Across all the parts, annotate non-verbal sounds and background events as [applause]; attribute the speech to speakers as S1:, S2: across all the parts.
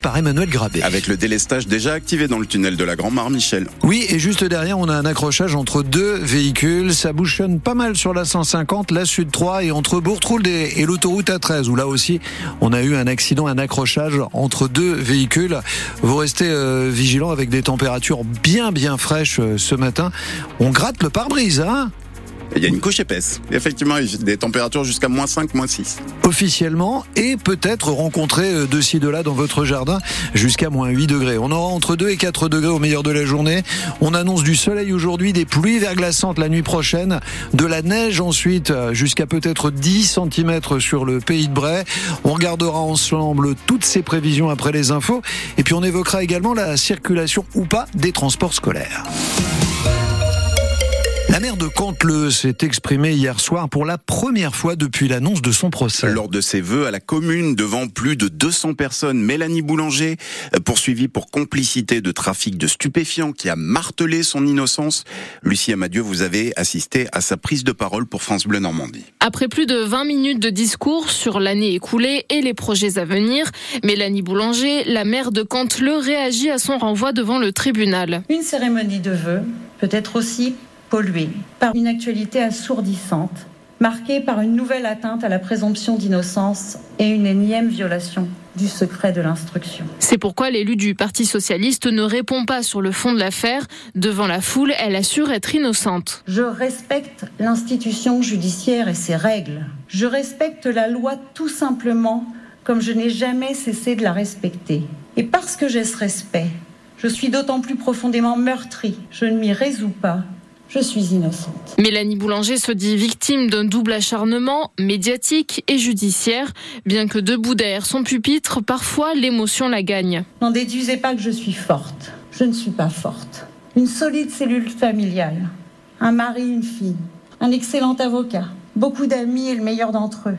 S1: par Emmanuel Grabé.
S2: Avec le délestage déjà activé dans le tunnel de la Grand-Mare, Michel.
S1: Oui, et juste derrière, on a un accrochage entre deux véhicules. Ça bouchonne pas mal sur la 150, la Sud 3 et entre Bourtrould et, l'autoroute A13, où là aussi, on a eu un accident, un accrochage entre deux véhicules. Vous restez euh, vigilant avec des températures bien bien fraîches euh, ce matin. On gratte le pare-brise, hein?
S2: Il y a une couche épaisse. Effectivement, des températures jusqu'à moins 5, moins 6.
S1: Officiellement, et peut-être rencontrer euh, de ci, de là dans votre jardin jusqu'à moins 8 degrés. On aura entre 2 et 4 degrés au meilleur de la journée. On annonce du soleil aujourd'hui, des pluies verglaçantes la nuit prochaine, de la neige ensuite euh, jusqu'à peut-être 10 cm sur le pays de Bray. On regardera ensemble toutes ces prévisions après les infos. Et puis on évoquera également la circulation ou pas des transports scolaires. La maire de Cantleux s'est exprimée hier soir pour la première fois depuis l'annonce de son procès.
S2: Lors de ses vœux à la commune devant plus de 200 personnes, Mélanie Boulanger, poursuivie pour complicité de trafic de stupéfiants qui a martelé son innocence. Lucie Amadieu, vous avez assisté à sa prise de parole pour France Bleu Normandie.
S3: Après plus de 20 minutes de discours sur l'année écoulée et les projets à venir, Mélanie Boulanger, la maire de Cantleux, réagit à son renvoi devant le tribunal.
S4: Une cérémonie de vœux peut être aussi pollué par une actualité assourdissante, marquée par une nouvelle atteinte à la présomption d'innocence et une énième violation du secret de l'instruction.
S3: C'est pourquoi l'élu du Parti socialiste ne répond pas sur le fond de l'affaire. Devant la foule, elle assure être innocente.
S4: Je respecte l'institution judiciaire et ses règles. Je respecte la loi tout simplement comme je n'ai jamais cessé de la respecter. Et parce que j'ai ce respect, je suis d'autant plus profondément meurtrie. Je ne m'y résous pas je suis innocente.
S3: Mélanie Boulanger se dit victime d'un double acharnement médiatique et judiciaire. Bien que debout derrière son pupitre, parfois l'émotion la gagne.
S4: N'en déduisez pas que je suis forte. Je ne suis pas forte. Une solide cellule familiale, un mari, une fille, un excellent avocat, beaucoup d'amis et le meilleur d'entre eux.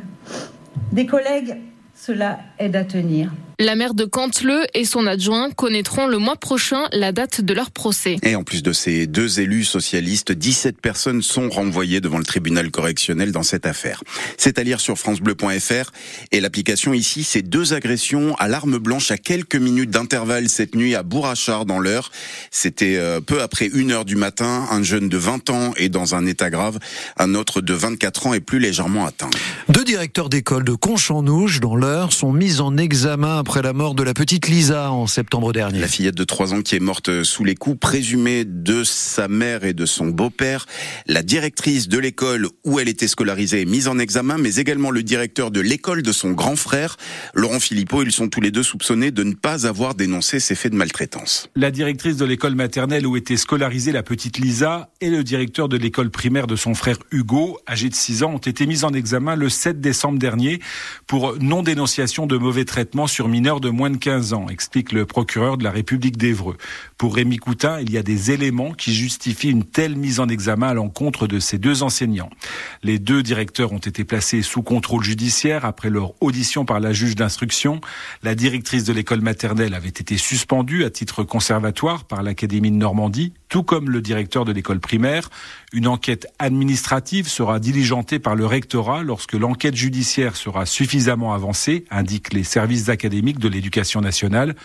S4: Des collègues, cela aide à tenir.
S3: La maire de Cantleux et son adjoint connaîtront le mois prochain la date de leur procès.
S2: Et en plus de ces deux élus socialistes, 17 personnes sont renvoyées devant le tribunal correctionnel dans cette affaire. C'est à lire sur francebleu.fr et l'application ici, c'est deux agressions à l'arme blanche à quelques minutes d'intervalle cette nuit à Bourrachard dans l'heure. C'était euh, peu après une heure du matin. Un jeune de 20 ans est dans un état grave. Un autre de 24 ans est plus légèrement atteint.
S1: Deux directeurs d'école de Conchanouche dans l'heure sont mis en examen après la mort de la petite Lisa en septembre dernier.
S2: La fillette de 3 ans qui est morte sous les coups présumés de sa mère et de son beau-père. La directrice de l'école où elle était scolarisée est mise en examen, mais également le directeur de l'école de son grand frère, Laurent Philippot. Ils sont tous les deux soupçonnés de ne pas avoir dénoncé ces faits de maltraitance.
S5: La directrice de l'école maternelle où était scolarisée la petite Lisa et le directeur de l'école primaire de son frère Hugo, âgé de 6 ans, ont été mis en examen le 7 décembre dernier pour non-dénonciation de mauvais traitements sur mineurs de moins de 15 ans, explique le procureur de la République d'Evreux. Pour Rémi Coutin, il y a des éléments qui justifient une telle mise en examen à l'encontre de ces deux enseignants. Les deux directeurs ont été placés sous contrôle judiciaire après leur audition par la juge d'instruction. La directrice de l'école maternelle avait été suspendue à titre conservatoire par l'Académie de Normandie, tout comme le directeur de l'école primaire. Une enquête administrative sera diligentée par le rectorat lorsque l'enquête judiciaire sera suffisamment avancée, indiquent les services académiques de l'éducation nationale.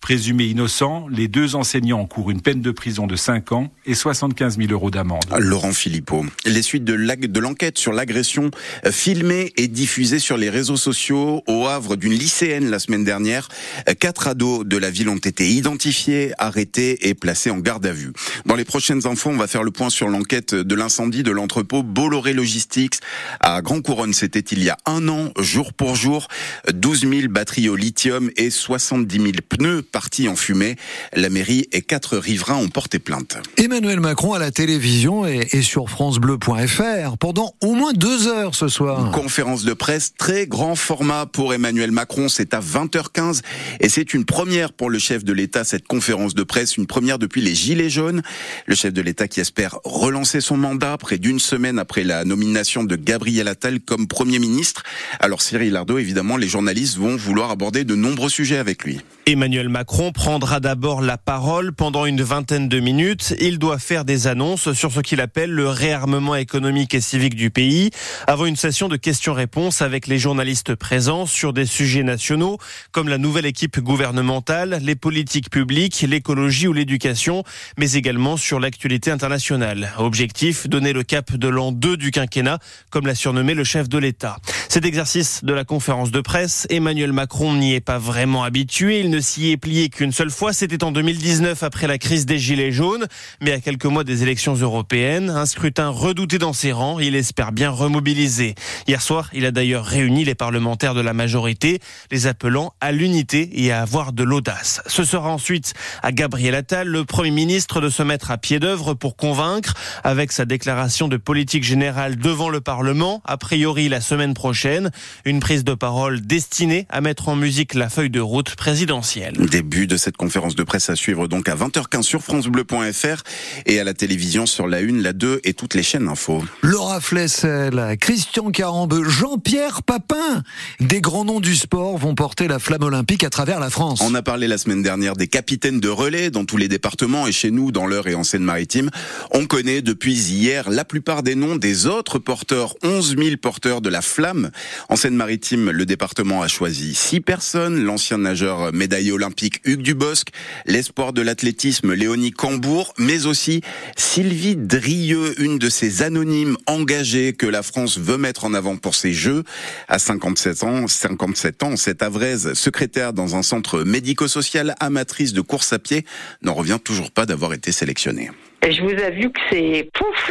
S5: Présumés innocents, les deux enseignants encourent une peine de prison de 5 ans et 75 000 euros d'amende.
S2: Laurent Philippot. Les suites de l'enquête sur l'agression euh, filmée et diffusée sur les réseaux sociaux au Havre d'une lycéenne la semaine dernière. Euh, quatre ados de la ville ont été identifiés, arrêtés et placés en garde à vue. Dans les prochaines infos, on va faire le point sur l'enquête de l'incendie de l'entrepôt Bolloré Logistics à Grand Couronne. C'était il y a un an, jour pour jour. 12 000 batteries au lithium et 70 000 pneus partie en fumée. La mairie et quatre riverains ont porté plainte.
S1: Emmanuel Macron à la télévision et, sur francebleu.fr pendant au moins deux heures ce soir.
S2: Une conférence de presse très grand format pour Emmanuel Macron. C'est à 20h15 et c'est une première pour le chef de l'État cette conférence de presse, une première depuis les Gilets jaunes. Le chef de l'État qui espère relancer son mandat près d'une semaine après la nomination de Gabriel Attal comme Premier ministre. Alors Cyril Ardo, évidemment, les journalistes vont vouloir aborder de nombreux sujets avec lui.
S6: Emmanuel Macron prendra d'abord la parole pendant une vingtaine de minutes. Il doit faire des annonces sur ce qu'il appelle le réarmement économique et civique du pays avant une session de questions-réponses avec les journalistes présents sur des sujets nationaux comme la nouvelle équipe gouvernementale, les politiques publiques, l'écologie ou l'éducation, mais également sur l'actualité internationale. Objectif, donner le cap de l'an 2 du quinquennat, comme l'a surnommé le chef de l'État. Cet exercice de la conférence de presse, Emmanuel Macron n'y est pas vraiment habitué. Il ne s'y est qu'une seule fois. C'était en 2019 après la crise des Gilets jaunes. Mais à quelques mois des élections européennes, un scrutin redouté dans ses rangs, il espère bien remobiliser. Hier soir, il a d'ailleurs réuni les parlementaires de la majorité, les appelant à l'unité et à avoir de l'audace. Ce sera ensuite à Gabriel Attal, le Premier ministre, de se mettre à pied d'œuvre pour convaincre avec sa déclaration de politique générale devant le Parlement, a priori la semaine prochaine. Une prise de parole destinée à mettre en musique la feuille de route présidentielle.
S2: Début de cette conférence de presse à suivre donc à 20h15 sur francebleu.fr et à la télévision sur la 1, la 2 et toutes les chaînes info.
S1: Laura Flessel, Christian Carambeu, Jean-Pierre Papin. Des grands noms du sport vont porter la flamme olympique à travers la France.
S2: On a parlé la semaine dernière des capitaines de relais dans tous les départements et chez nous, dans l'Eure et en Seine-Maritime. On connaît depuis hier la plupart des noms des autres porteurs, 11 000 porteurs de la flamme. En Seine-Maritime, le département a choisi six personnes. L'ancien nageur médaillé olympique Hugues Dubosc, l'espoir de l'athlétisme Léonie Cambourg, mais aussi Sylvie Drieux, une de ces anonymes engagés que la France veut mettre en avant pour ses Jeux. À 57 ans, 57 ans, cette Avraise, secrétaire dans un centre médico-social amatrice de course à pied, n'en revient toujours pas d'avoir été sélectionnée.
S7: Je vous avoue que c'est pouf.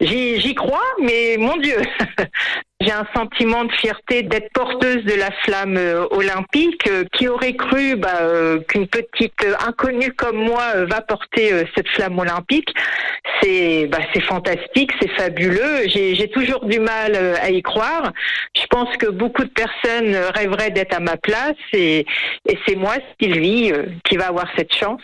S7: [laughs] J'y crois, mais mon Dieu, j'ai un sentiment de fierté d'être porteuse de la flamme euh, olympique. Euh, qui aurait cru bah, euh, qu'une petite inconnue comme moi va porter cette flamme olympique C'est bah, fantastique, c'est fabuleux. J'ai toujours du mal à y croire. Je pense que beaucoup de personnes rêveraient d'être à ma place et, et c'est moi, Sylvie, qui va avoir cette chance.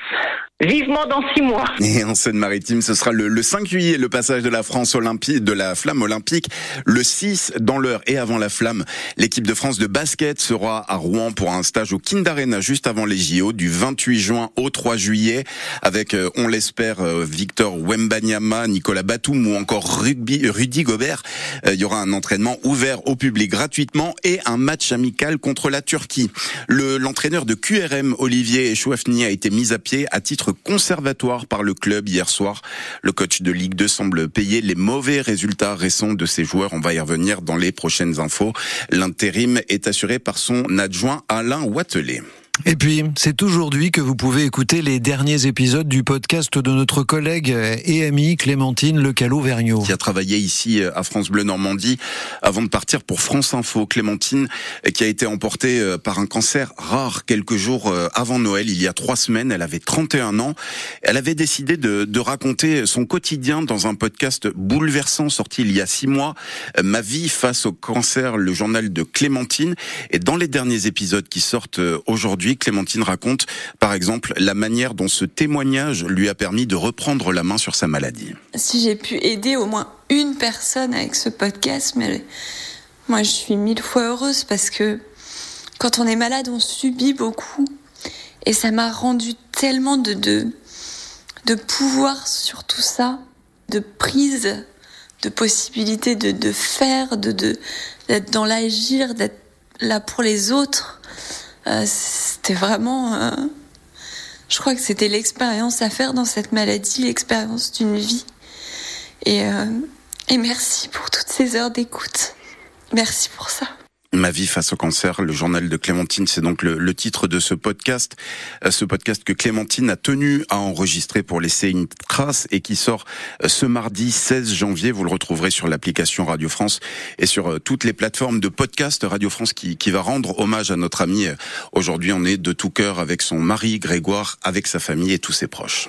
S7: Vivement dans six mois.
S2: Et en Seine-Maritime, ce sera le, le 5 juillet, le passage de la France olympique, de la flamme olympique. Le 6, dans l'heure et avant la flamme, l'équipe de France de basket sera à Rouen pour un stage au Kind Arena juste avant les JO du 28 juin au 3 juillet avec, euh, on l'espère, euh, Victor Wembanyama, Nicolas Batum ou encore Rudy, Gobert. Euh, il y aura un entraînement ouvert au public gratuitement et un match amical contre la Turquie. Le, l'entraîneur de QRM, Olivier Chouafni, a été mis à pied à titre conservatoire par le club hier soir. Le coach de Ligue 2 semble payer les mauvais résultats récents de ses joueurs. On va y revenir dans les prochaines infos. L'intérim est assuré par son adjoint Alain Watelet.
S1: Et puis, c'est aujourd'hui que vous pouvez écouter les derniers épisodes du podcast de notre collègue et amie Clémentine Lecalot-Vergniaud.
S2: Qui a travaillé ici à France Bleu Normandie avant de partir pour France Info. Clémentine, qui a été emportée euh, par un cancer rare quelques jours euh, avant Noël, il y a trois semaines. Elle avait 31 ans. Elle avait décidé de, raconter son quotidien dans un podcast bouleversant sorti il y a six mois. Euh, Ma vie face au cancer, le journal de Clémentine. Et dans les derniers épisodes qui sortent aujourd'hui, Clémentine raconte par exemple la manière dont ce témoignage lui a permis de reprendre la main sur sa maladie.
S8: Si j'ai pu aider au moins une personne avec ce podcast, mais moi je suis mille fois heureuse parce que quand on est malade, on subit beaucoup. Et ça m'a rendu tellement de, de, de pouvoir sur tout ça, de prise, de possibilité de, de faire, de, d'être dans l'agir, d'être là pour les autres. Euh, c'était vraiment. Je crois que c'était l'expérience à faire dans cette maladie, l'expérience d'une vie. Et, euh, et merci pour toutes ces heures d'écoute. Merci pour ça.
S2: Ma vie face au cancer, le journal de Clémentine, c'est donc le, titre de ce podcast. Ce podcast que Clémentine a tenu à enregistrer pour laisser une trace et qui sort ce mardi 16 janvier. Vous le retrouverez sur l'application Radio France et sur toutes les plateformes de podcast Radio France qui, qui va rendre hommage à notre ami. Aujourd'hui, on est de tout cœur avec son mari Grégoire, avec sa famille et tous ses proches.